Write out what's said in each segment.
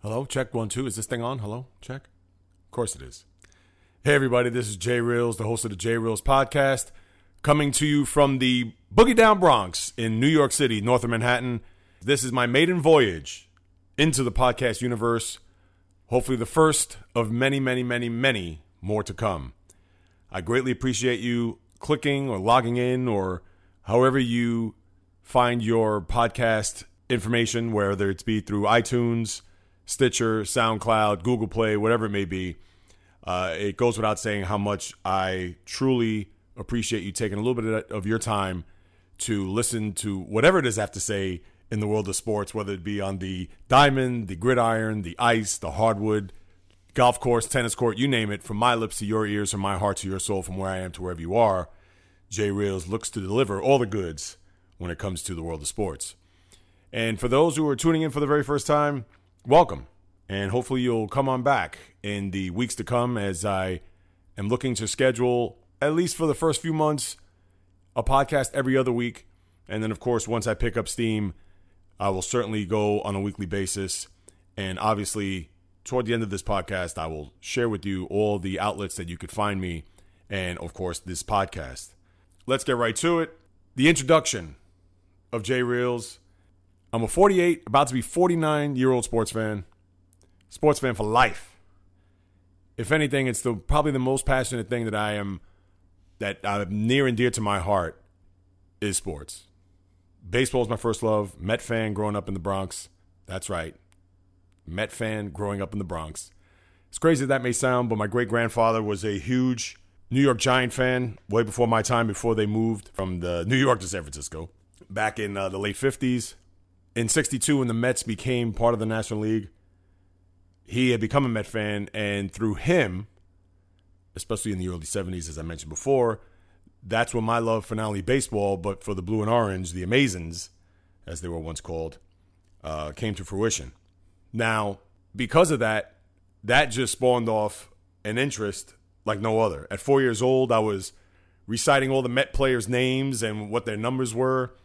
Hello, check one, two. Is this thing on? Hello, check. Of course it is. Hey, everybody, this is Jay Reelz, the host of the Jay Reelz podcast, coming to you from the Boogie Down Bronx in New York City, north of Manhattan. This is my maiden voyage into the podcast universe. Hopefully, the first of many, many, many, many more to come. I greatly appreciate you clicking or logging in or however you find your podcast information, whether it's be through iTunes, Stitcher, SoundCloud, Google Play, whatever it may be. Uh, it goes without saying how much I truly appreciate you taking a little bit of your time to listen to whatever it is I have to say in the world of sports, whether it be on the diamond, the gridiron, the ice, the hardwood, golf course, tennis court, you name it, from my lips to your ears, from my heart to your soul, from where I am to wherever you are. Jay Reelz looks to deliver all the goods when it comes to the world of sports. And for those who are tuning in for the very first time, welcome. And hopefully you'll come on back in the weeks to come as I am looking to schedule, at least for the first few months, a podcast every other week. And then, of course, once I pick up steam, I will certainly go on a weekly basis. And obviously, toward the end of this podcast, I will share with you all the outlets that you could find me and, of course, this podcast. Let's get right to it. The introduction of Jay Reelz. I'm a 48, about to be 49 year old sports fan, sports fan for life. If anything, it's the probably the most passionate thing that I am that I'm near and dear to my heart is sports. Baseball is my first love. Met fan growing up in the Bronx. That's right. Met fan growing up in the Bronx. It's crazy that may sound, but my great grandfather was a huge New York Giant fan way before my time, before they moved from the New York to San Francisco back in uh, the late 50s. In 62, when the Mets became part of the National League, he had become a Met fan, and through him, especially in the early 70s, as I mentioned before, that's when my love for not only baseball, but for the blue and orange, the Amazins, as they were once called, uh, came to fruition. Now, because of that, that just spawned off an interest like no other. At four years old, I was reciting all the Met players' names and what their numbers were.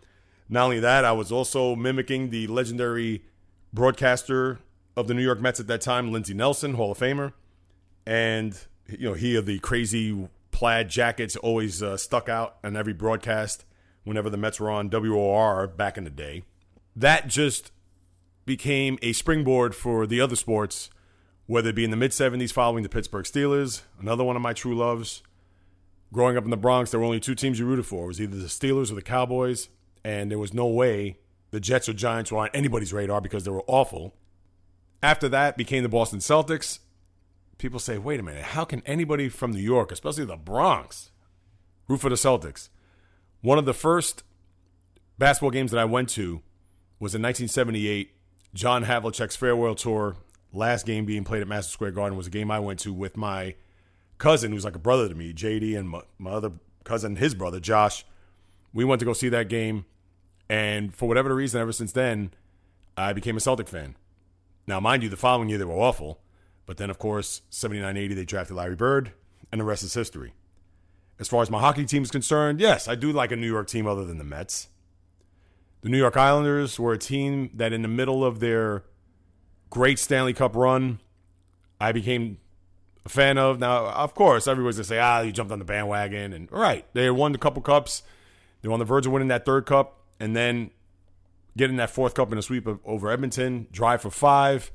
Not only that, I was also mimicking the legendary broadcaster of the New York Mets at that time, Lindsey Nelson, Hall of Famer. And, you know, he of the crazy plaid jackets always uh, stuck out on every broadcast whenever the Mets were on WOR back in the day. That just became a springboard for the other sports, whether it be in the mid 70s following the Pittsburgh Steelers, another one of my true loves. Growing up in the Bronx, there were only two teams you rooted for. It was either the Steelers or the Cowboys, and there was no way the Jets or Giants were on anybody's radar because they were awful. After that became the Boston Celtics. People say, wait a minute, how can anybody from New York, especially the Bronx, root for the Celtics? One of the first basketball games that I went to was in 1978 John Havlicek's farewell tour. Last game being played at Madison Square Garden was a game I went to with my cousin, who's like a brother to me, JD, and my, my other cousin, his brother, Josh. We went to go see that game. And for whatever reason, ever since then, I became a Celtic fan. Now, mind you, the following year they were awful. But then, of course, 79 80, they drafted Larry Bird, and the rest is history. As far as my hockey team is concerned, yes, I do like a New York team other than the Mets. The New York Islanders were a team that, in the middle of their great Stanley Cup run, I became a fan of. Now, of course, everybody's gonna say, "Ah, you jumped on the bandwagon," and right, they won a couple cups. They were on the verge of winning that third cup, and then getting that fourth cup in a sweep of, over Edmonton. Drive for five,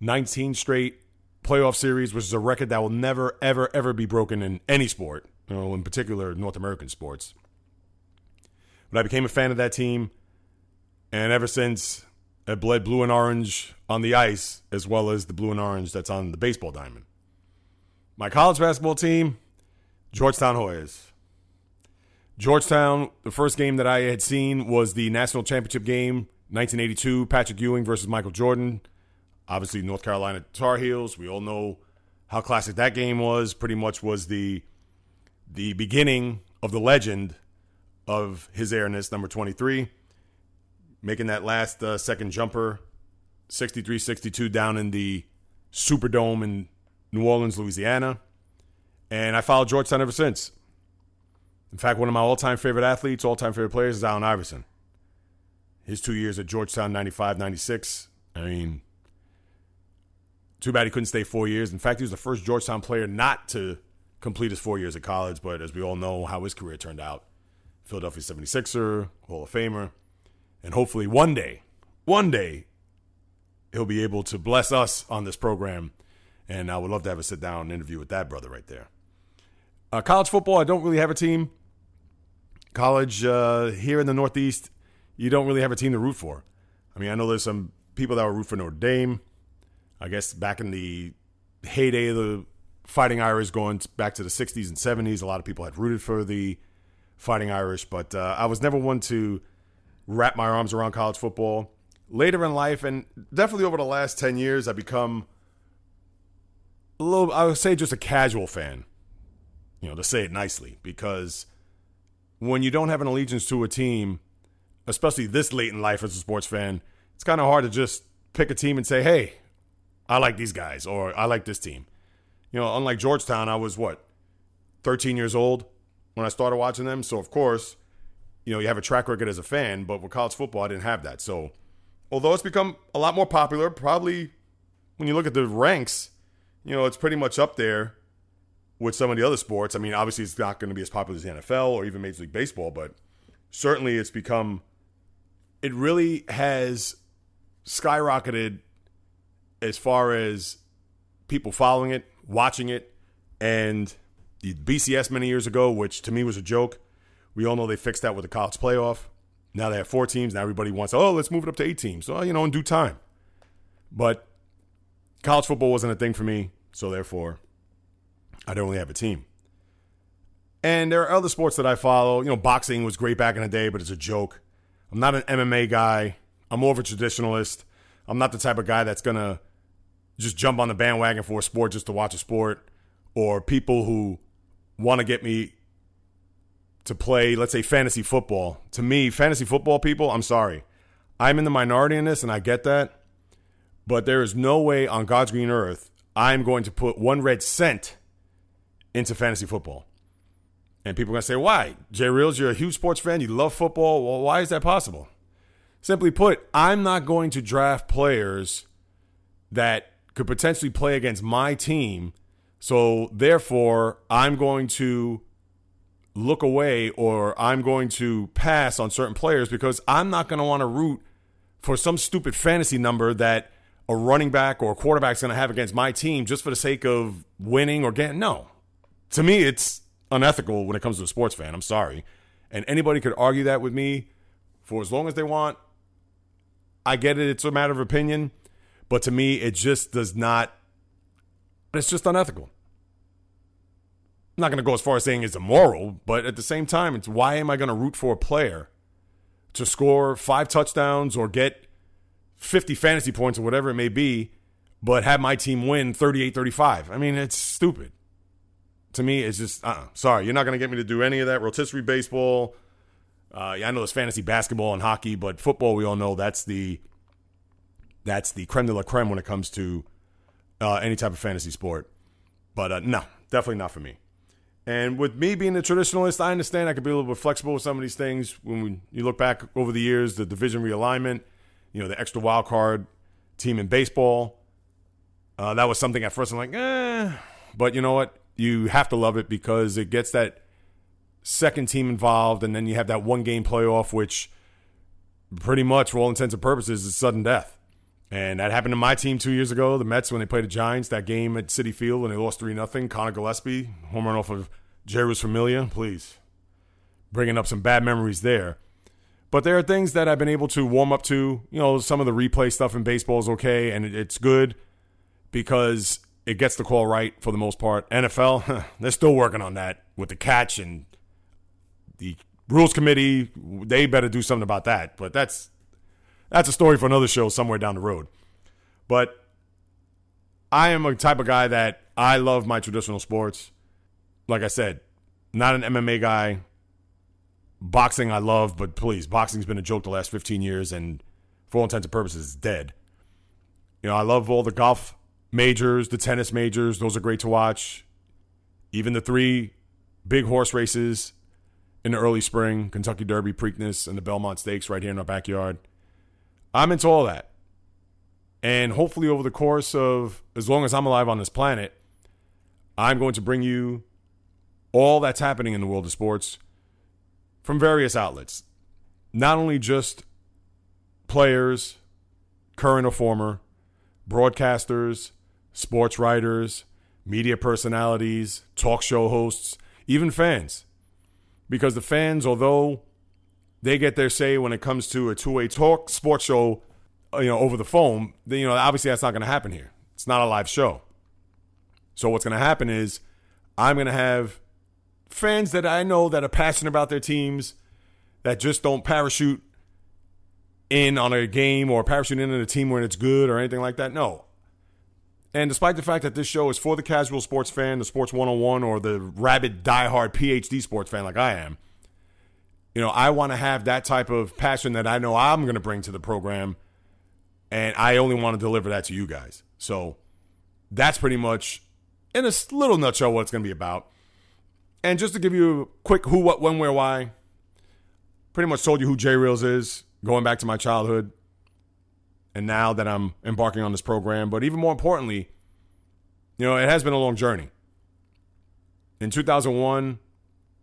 19 straight playoff series, which is a record that will never, ever, ever be broken in any sport. You know, in particular North American sports. But I became a fan of that team. And ever since, I bled blue and orange on the ice as well as the blue and orange that's on the baseball diamond. My college basketball team, Georgetown Hoyas. Georgetown, the first game that I had seen was the national championship game, 1982, Patrick Ewing versus Michael Jordan. Obviously, North Carolina Tar Heels. We all know how classic that game was. Pretty much was the the beginning of the legend of his airness, number 23 making that last uh, second jumper, 63 62 down in the Superdome in New Orleans, Louisiana. And I followed Georgetown ever since. In fact, one of my all time favorite athletes, all time favorite players is Allen Iverson. His two years at Georgetown, 95 96. I mean, Too bad he couldn't stay four years. In fact, he was the first Georgetown player not to complete his four years at college, but as we all know how his career turned out. Philadelphia 76er, Hall of Famer, and hopefully one day, one day, he'll be able to bless us on this program. And I would love to have a sit down interview with that brother right there. Uh, college football, I don't really have a team. College uh, here in the Northeast, you don't really have a team to root for. I mean, I know there's some people that were root for Notre Dame. I guess back in the heyday of the Fighting Irish, going back to the 60s and 70s, a lot of people had rooted for the Fighting Irish, but uh, I was never one to wrap my arms around college football. Later in life, and definitely over the last 10 years, I've become a little, I would say, just a casual fan, you know, to say it nicely, because when you don't have an allegiance to a team, especially this late in life as a sports fan, it's kind of hard to just pick a team and say, hey, I like these guys or I like this team. You know, unlike Georgetown, I was what, 13 years old when I started watching them. So, of course, you know, you have a track record as a fan, but with college football, I didn't have that. So, although it's become a lot more popular, probably when you look at the ranks, you know, it's pretty much up there with some of the other sports. I mean, obviously, it's not going to be as popular as the NFL or even Major League Baseball, but certainly it's become, it really has skyrocketed as far as people following it, watching it, and the BCS many years ago, which to me was a joke. We all know they fixed that with the college playoff. Now they have four teams. Now everybody wants, oh, let's move it up to eight teams. So, you know, in due time. But college football wasn't a thing for me. So therefore, I don't really have a team. And there are other sports that I follow. You know, boxing was great back in the day, but it's a joke. I'm not an MMA guy. I'm more of a traditionalist. I'm not the type of guy that's going to just jump on the bandwagon for a sport just to watch a sport or people who want to get me to play, let's say, fantasy football. To me, fantasy football people, I'm sorry. I'm in the minority in this, and I get that. But there is no way on God's green earth I'm going to put one red cent into fantasy football. And people are going to say, why? Jay Reelz, you're a huge sports fan. You love football. Well, why is that possible? Simply put, I'm not going to draft players that could potentially play against my team. So, therefore, I'm going to look away or I'm going to pass on certain players because I'm not going to want to root for some stupid fantasy number that a running back or a quarterback is going to have against my team just for the sake of winning or getting. No. To me, it's unethical when it comes to a sports fan. I'm sorry. And anybody could argue that with me for as long as they want. I get it. It's a matter of opinion. But to me, it just does not, it's just unethical. I'm not going to go as far as saying it's immoral, but at the same time, it's why am I going to root for a player to score five touchdowns or get 50 fantasy points or whatever it may be, but have my team win 38 35? I mean, it's stupid. To me, it's just, uh uh sorry, you're not going to get me to do any of that. Rotisserie baseball. Uh, yeah, I know there's fantasy basketball and hockey, but football, we all know that's the that's the creme de la creme when it comes to uh, any type of fantasy sport. But uh, no, definitely not for me. And with me being a traditionalist, I understand I could be a little bit flexible with some of these things. When we, you look back over the years, the division realignment, you know, the extra wild card team in baseball, uh, that was something at first I'm like, eh. But you know what? You have to love it because it gets that second team involved, and then you have that one game playoff, which pretty much, for all intents and purposes, is sudden death. And that happened to my team two years ago, the Mets, when they played the Giants. That game at Citi Field and they lost 3 0. Conor Gillaspie, home run off of Jeurys Familia. Please. Bringing up some bad memories there. But there are things that I've been able to warm up to. You know, some of the replay stuff in baseball is okay, and it's good because it gets the call right for the most part. NFL, they're still working on that with the catch and the rules committee. They better do something about that. But that's that's a story for another show somewhere down the road. But I am a type of guy that I love my traditional sports. Like I said, not an MMA guy. Boxing I love, but please, boxing's been a joke the last 15 years and for all intents and purposes it's dead. You know, I love all the golf majors, the tennis majors, those are great to watch. Even the three big horse races in the early spring, Kentucky Derby, Preakness, and the Belmont Stakes right here in our backyard. I'm into all that. And hopefully, over the course of as long as I'm alive on this planet, I'm going to bring you all that's happening in the world of sports from various outlets. Not only just players, current or former, broadcasters, sports writers, media personalities, talk show hosts, even fans. Because the fans, although they get their say when it comes to a two-way talk sports show, uh, you know, over the phone, then, you know, obviously that's not going to happen here. It's not a live show. So what's going to happen is I'm going to have fans that I know that are passionate about their teams that just don't parachute in on a game or parachute in on a team when it's good or anything like that. No. And despite the fact that this show is for the casual sports fan, the sports 101, or the rabid diehard PhD sports fan like I am, you know, I want to have that type of passion that I know I'm going to bring to the program. And I only want to deliver that to you guys. So that's pretty much, in a little nutshell, what it's going to be about. And just to give you a quick who, what, when, where, why, pretty much told you who Jay Reelz is, going back to my childhood, and now that I'm embarking on this program. But even more importantly, you know, it has been a long journey. In 2001,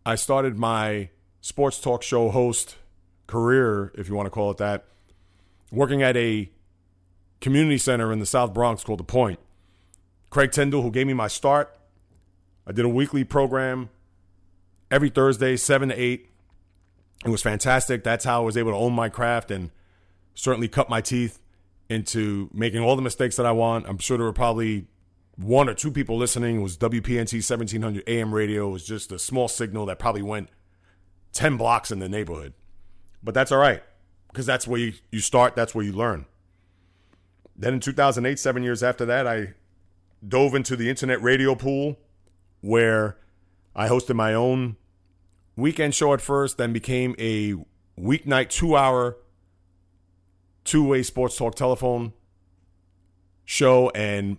I started my sports talk show host career, if you want to call it that, working at a community center in the South Bronx called The Point. Craig Tyndall, who gave me my start, I did a weekly program every Thursday, 7 to 8. It was fantastic. That's how I was able to own my craft and certainly cut my teeth into making all the mistakes that I want. I'm sure there were probably one or two people listening. It was WPNT 1700 AM radio. It was just a small signal that probably went 10 blocks in the neighborhood. But that's all right because that's where you, you start, that's where you learn. Then in 2008, seven years after that, I dove into the internet radio pool where I hosted my own weekend show at first, then became a weeknight two hour two way sports talk telephone show. And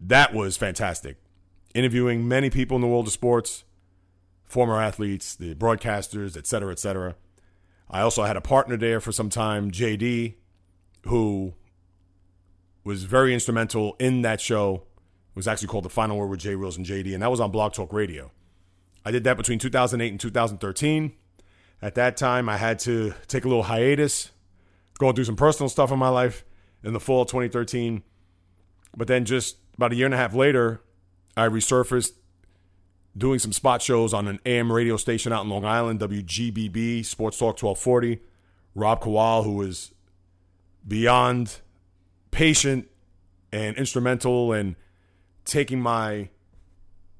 that was fantastic. Interviewing many people in the world of sports, former athletes, the broadcasters, etc cetera, et cetera. I also had a partner there for some time, JD, who was very instrumental in that show. It was actually called The Final Word with Jay Reelz and JD, and that was on Blog Talk Radio. I did that between 2008 and 2013. At that time, I had to take a little hiatus, go through some personal stuff in my life in the fall of 2013. But then, just about a year and a half later, I resurfaced doing some spot shows on an AM radio station out in Long Island, WGBB, Sports Talk 1240. Rob Kowal, who was beyond patient and instrumental in taking my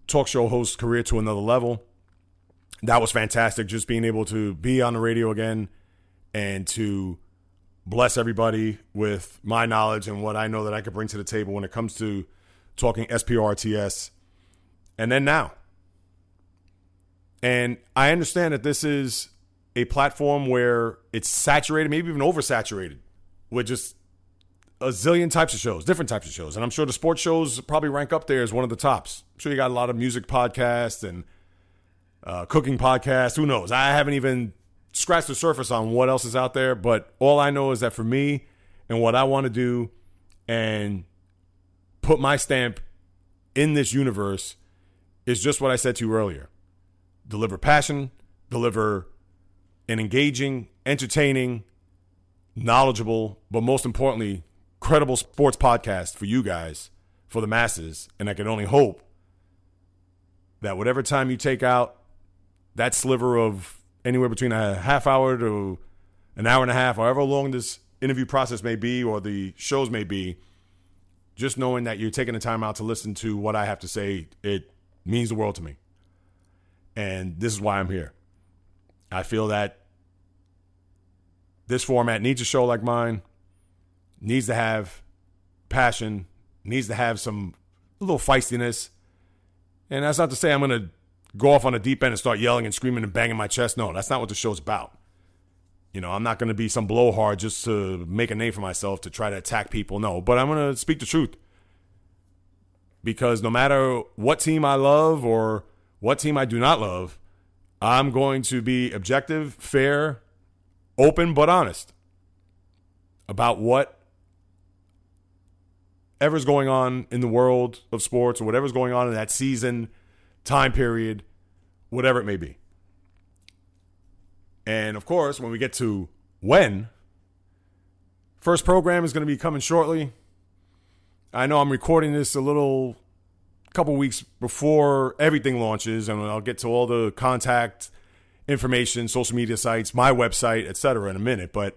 talk show host career to another level. That was fantastic. Just being able to be on the radio again and to bless everybody with my knowledge and what I know that I could bring to the table when it comes to talking SPRTS. And then now. And I understand that this is a platform where it's saturated, maybe even oversaturated with just a zillion types of shows, different types of shows. And I'm sure the sports shows probably rank up there as one of the tops. I'm sure you got a lot of music podcasts and uh, cooking podcasts. Who knows? I haven't even scratched the surface on what else is out there. But all I know is that for me and what I want to do and put my stamp in this universe is just what I said to you earlier deliver passion, deliver an engaging, entertaining, knowledgeable, but most importantly, credible sports podcast for you guys, for the masses. And I can only hope that whatever time you take out that sliver of anywhere between a half hour to an hour and a half, however long this interview process may be or the shows may be, just knowing that you're taking the time out to listen to what I have to say, it means the world to me. And this is why I'm here. I feel that this format needs a show like mine needs to have passion, needs to have some little feistiness. And that's not to say I'm going to go off on a deep end and start yelling and screaming and banging my chest. No, that's not what the show's about. You know, I'm not going to be some blowhard just to make a name for myself to try to attack people. No, but I'm going to speak the truth. Because no matter what team I love or what team I do not love, I'm going to be objective, fair, open, but honest about what whatever's going on in the world of sports or whatever's going on in that season, time period, whatever it may be. And of course, when we get to when, first program is going to be coming shortly. I know I'm recording this a little couple weeks before everything launches, and I'll get to all the contact information, social media sites, my website, etc. in a minute. But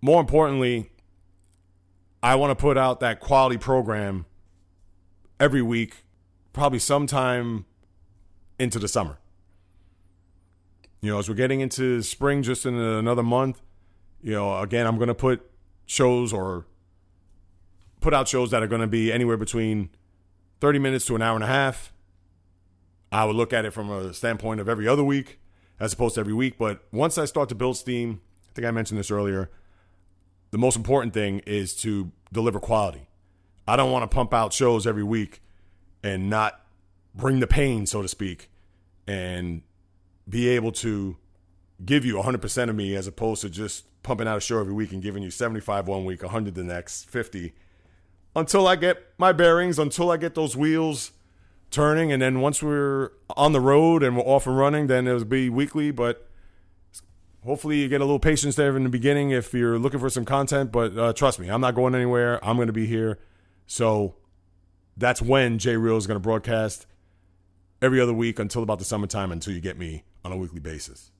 more importantly, I want to put out that quality program every week, probably sometime into the summer. You know, as we're getting into spring just in another month, you know, again, I'm going to put shows or put out shows that are going to be anywhere between 30 minutes to an hour and a half. I would look at it from a standpoint of every other week as opposed to every week. But once I start to build steam, I think I mentioned this earlier, the most important thing is to deliver quality. I don't want to pump out shows every week and not bring the pain, so to speak, and be able to give you 100% of me as opposed to just pumping out a show every week and giving you 75 one week, 100 the next, 50 until I get my bearings, until I get those wheels turning. And then once we're on the road and we're off and running, then it'll be weekly. But hopefully you get a little patience there in the beginning if you're looking for some content. But uh, trust me, I'm not going anywhere. I'm going to be here. So that's when J Real is going to broadcast every other week until about the summertime until you get me on a weekly basis.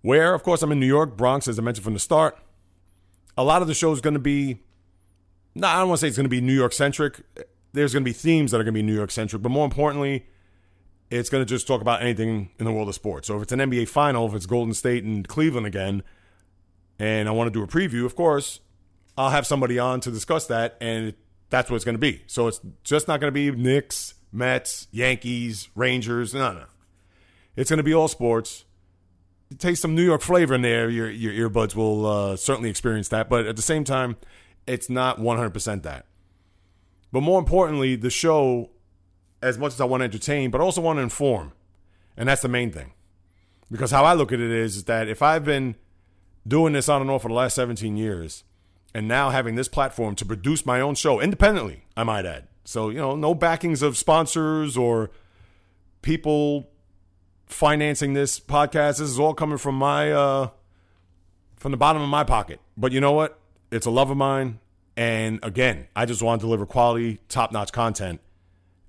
Where, of course, I'm in New York, Bronx, as I mentioned from the start. A lot of the show is going to be, no, I don't want to say it's going to be New York centric. There's going to be themes that are going to be New York centric, but more importantly, it's going to just talk about anything in the world of sports. So if it's an NBA final, if it's Golden State and Cleveland again, and I want to do a preview, of course, I'll have somebody on to discuss that, and that's what it's going to be. So it's just not going to be Knicks, Mets, Yankees, Rangers. No, no. It's going to be all sports. Taste some New York flavor in there. Your your earbuds will uh, certainly experience that, but at the same time, it's not 100% that. But more importantly, the show as much as I want to entertain, but also want to inform. And that's the main thing. Because how I look at it is, is that if I've been doing this on and off for the last 17 years, and now having this platform to produce my own show independently, I might add. So, you know, no backings of sponsors or people financing this podcast. This is all coming from my uh from the bottom of my pocket. But you know what? It's a love of mine. And again, I just want to deliver quality, top-notch content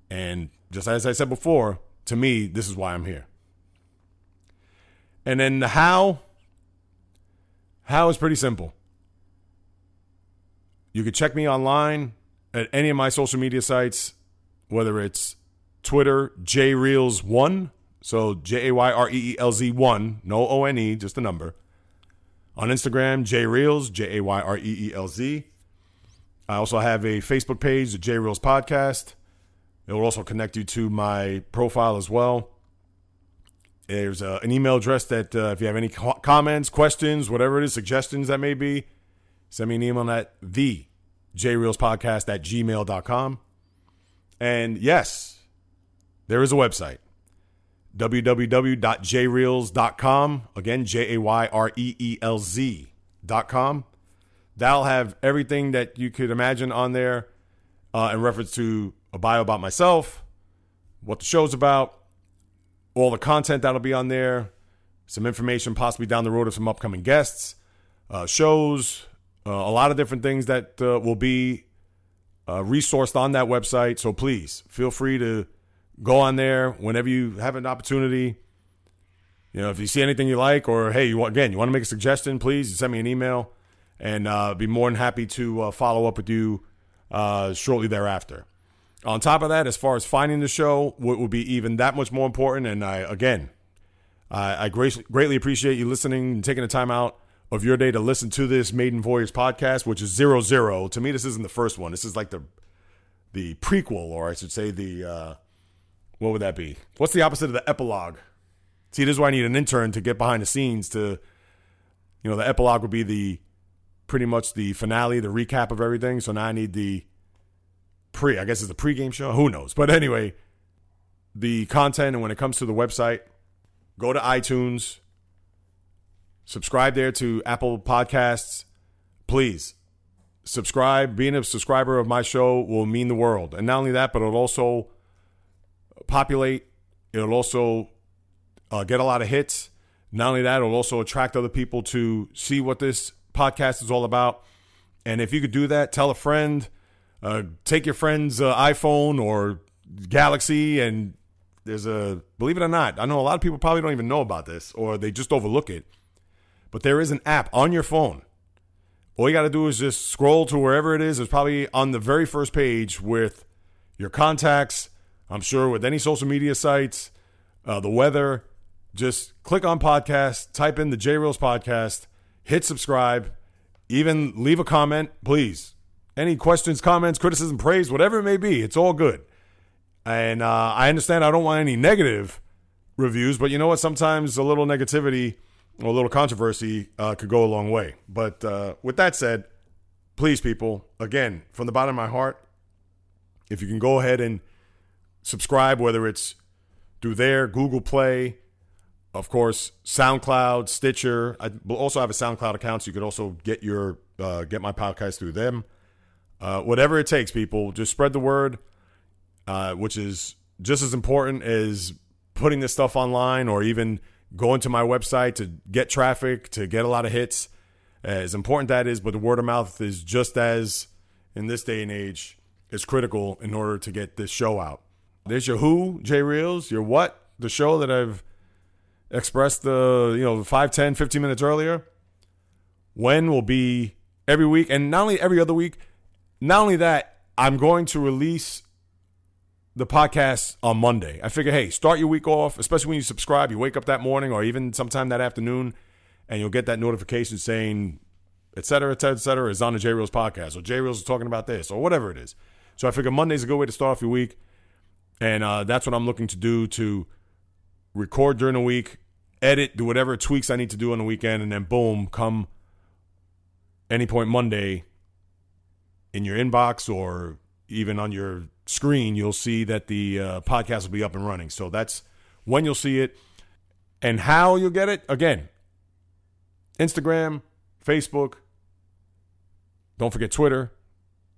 and just as I said before, to me, this is why I'm here. And then the how, how is pretty simple. You can check me online at any of my social media sites, whether it's Twitter, JayReelz1, so J A Y R E E L Z 1, no O N E, just a number. On Instagram, JayReelz, J A Y R E E L Z. I also have a Facebook page, the Jay Reelz Podcast. It will also connect you to my profile as well. There's uh, an email address that uh, if you have any co- comments, questions, whatever it is, suggestions that may be, send me an email at the jayreelzpodcast at gmail.com. And yes, there is a website www.jayreelz.com. Again, J A Y R E E L Z.com. That'll have everything that you could imagine on there uh, in reference to a bio about myself, what the show's about, all the content that'll be on there, some information possibly down the road of some upcoming guests, uh, shows, uh, a lot of different things that uh, will be uh, resourced on that website. So please feel free to go on there whenever you have an opportunity. You know, if you see anything you like, or hey, you want, again, you want to make a suggestion, please send me an email, and uh, be more than happy to uh, follow up with you shortly thereafter. On top of that, as far as finding the show, what would be even that much more important, and I again, I, I greatly appreciate you listening and taking the time out of your day to listen to this Maiden Voyage podcast, which is zero zero. To me, this isn't the first one. This is like the the prequel, or I should say the uh, what would that be? What's the opposite of the epilogue? See, this is why I need an intern to get behind the scenes to, you know, the epilogue would be the pretty much the finale, the recap of everything. So now I need the pre, I guess it's a pregame show. Who knows? But anyway, the content and when it comes to the website, go to iTunes, subscribe there to Apple Podcasts. Please subscribe. Being a subscriber of my show will mean the world. And not only that, but it'll also populate. It'll also uh, get a lot of hits. Not only that, it'll also attract other people to see what this podcast is all about. And if you could do that, tell a friend, uh, take your friend's uh, iPhone or Galaxy, and there's a, believe it or not, I know a lot of people probably don't even know about this or they just overlook it. But there is an app on your phone. All you got to do is just scroll to wherever it is. It's probably on the very first page with your contacts. I'm sure with any social media sites, uh, the weather. Just click on podcast, type in the Jay Reelz podcast, hit subscribe, even leave a comment, please. Any questions, comments, criticism, praise, whatever it may be, it's all good. And uh, I understand I don't want any negative reviews, but you know what? Sometimes a little negativity a little controversy uh, could go a long way. But uh, with that said, please, people, again, from the bottom of my heart, if you can go ahead and subscribe, whether it's through there, Google Play, of course, SoundCloud, Stitcher. I also have a SoundCloud account, so you could also get your uh, get my podcast through them. Uh, whatever it takes, people, just spread the word, uh, which is just as important as putting this stuff online or even going to my website to get traffic, to get a lot of hits. Uh, as important that is, but the word of mouth is just as in this day and age is critical in order to get this show out. There's your who, Jay Reelz, your what, the show that I've expressed the, you know, 5, 10, 15 minutes earlier. When will be every week and not only every other week, not only that, I'm going to release the podcast on Monday. I figure, hey, start your week off, especially when you subscribe. You wake up that morning or even sometime that afternoon, and you'll get that notification saying, et cetera, et cetera, et cetera, is on the Jay Reelz podcast, or Jay Reelz is talking about this, or whatever it is. So I figure Monday's a good way to start off your week. And uh, that's what I'm looking to do to record during the week, edit, do whatever tweaks I need to do on the weekend, and then boom, come any point Monday in your inbox or even on your screen, you'll see that the uh, podcast will be up and running. So that's when you'll see it and how you'll get it. Again, Instagram, Facebook. Don't forget Twitter.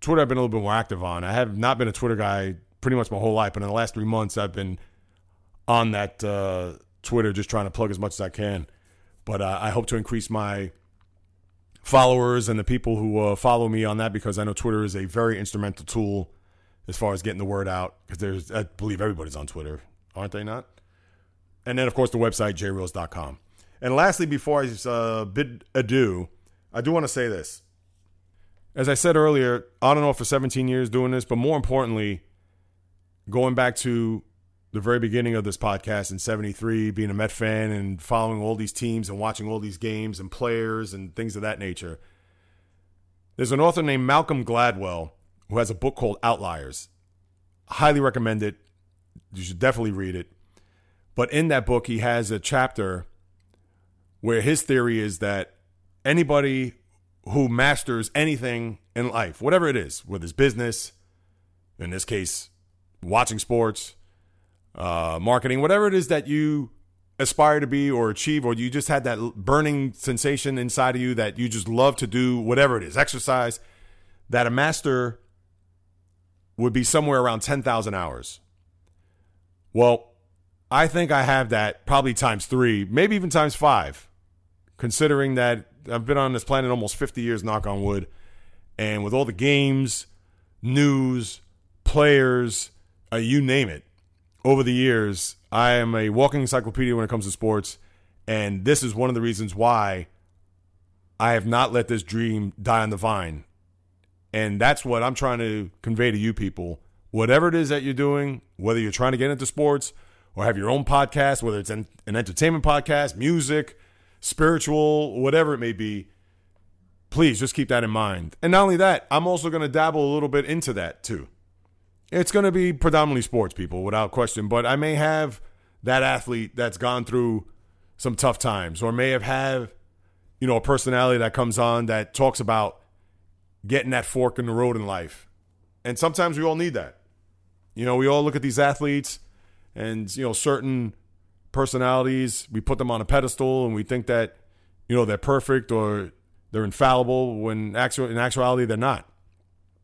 Twitter, I've been a little bit more active on. I have not been a Twitter guy pretty much my whole life, but in the last three months, I've been on that uh, Twitter just trying to plug as much as I can. But uh, I hope to increase my followers and the people who uh, follow me on that because I know Twitter is a very instrumental tool as far as getting the word out. Because there's, I believe everybody's on Twitter, aren't they not? And then, of course, the website, jayreelz.com. And lastly, before I uh, bid adieu, I do want to say this. As I said earlier, on and off for 17 years doing this, but more importantly, going back to the very beginning of this podcast in 73, being a Met fan and following all these teams and watching all these games and players and things of that nature. There's an author named Malcolm Gladwell who has a book called Outliers. Highly recommend it. You should definitely read it. But in that book, he has a chapter where his theory is that anybody who masters anything in life, whatever it is, whether it's business, in this case, watching sports, uh, marketing, whatever it is that you aspire to be or achieve, or you just had that burning sensation inside of you that you just love to do, whatever it is, exercise, that a master would be somewhere around 10,000 hours. Well, I think I have that probably times three, maybe even times five, considering that I've been on this planet almost 50 years, knock on wood. And with all the games, news, players, uh, you name it, over the years, I am a walking encyclopedia when it comes to sports. And this is one of the reasons why I have not let this dream die on the vine. And that's what I'm trying to convey to you people. Whatever it is that you're doing, whether you're trying to get into sports or have your own podcast, whether it's an, an entertainment podcast, music, spiritual, whatever it may be, please just keep that in mind. And not only that, I'm also going to dabble a little bit into that too. It's going to be predominantly sports people without question, but I may have that athlete that's gone through some tough times or may have had you know a personality that comes on that talks about getting that fork in the road in life. And sometimes we all need that. You know, we all look at these athletes and you know certain personalities, we put them on a pedestal and we think that you know they're perfect or they're infallible when actual in actuality they're not.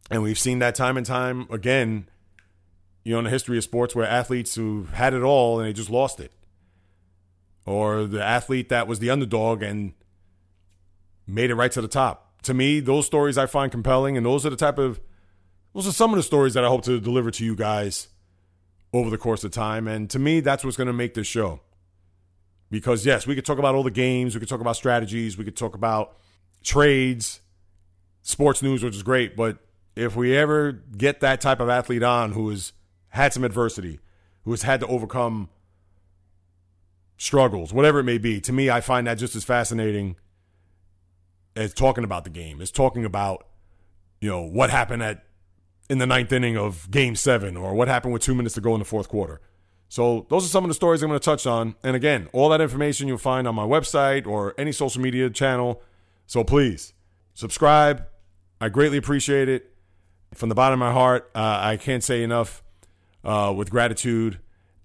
And we've seen that time and time again, you know, in the history of sports where athletes who had it all and they just lost it. Or the athlete that was the underdog and made it right to the top. To me, those stories I find compelling, and those are the type of those are some of the stories that I hope to deliver to you guys over the course of time. And to me, that's what's going to make this show. Because yes, we could talk about all the games, we could talk about strategies, we could talk about trades, sports news, which is great. But if we ever get that type of athlete on who has had some adversity, who has had to overcome struggles, whatever it may be, to me, I find that just as fascinating as talking about the game, as talking about, you know, what happened at in the ninth inning of game seven or what happened with two minutes to go in the fourth quarter. So those are some of the stories I'm going to touch on. And again, all that information you'll find on my website or any social media channel. So please subscribe. I greatly appreciate it. From the bottom of my heart, uh, I can't say enough uh, with gratitude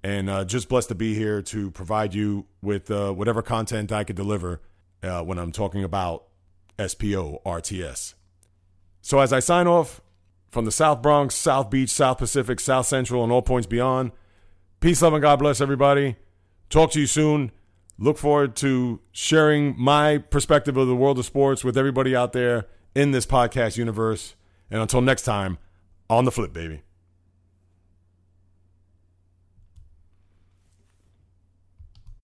and uh, just blessed to be here to provide you with uh, whatever content I could deliver uh, when I'm talking about SPO RTS. So as I sign off from the South Bronx, South Beach, South Pacific, South Central, and all points beyond, peace, love, and God bless everybody. Talk to you soon. Look forward to sharing my perspective of the world of sports with everybody out there in this podcast universe. And until next time, on the flip, baby.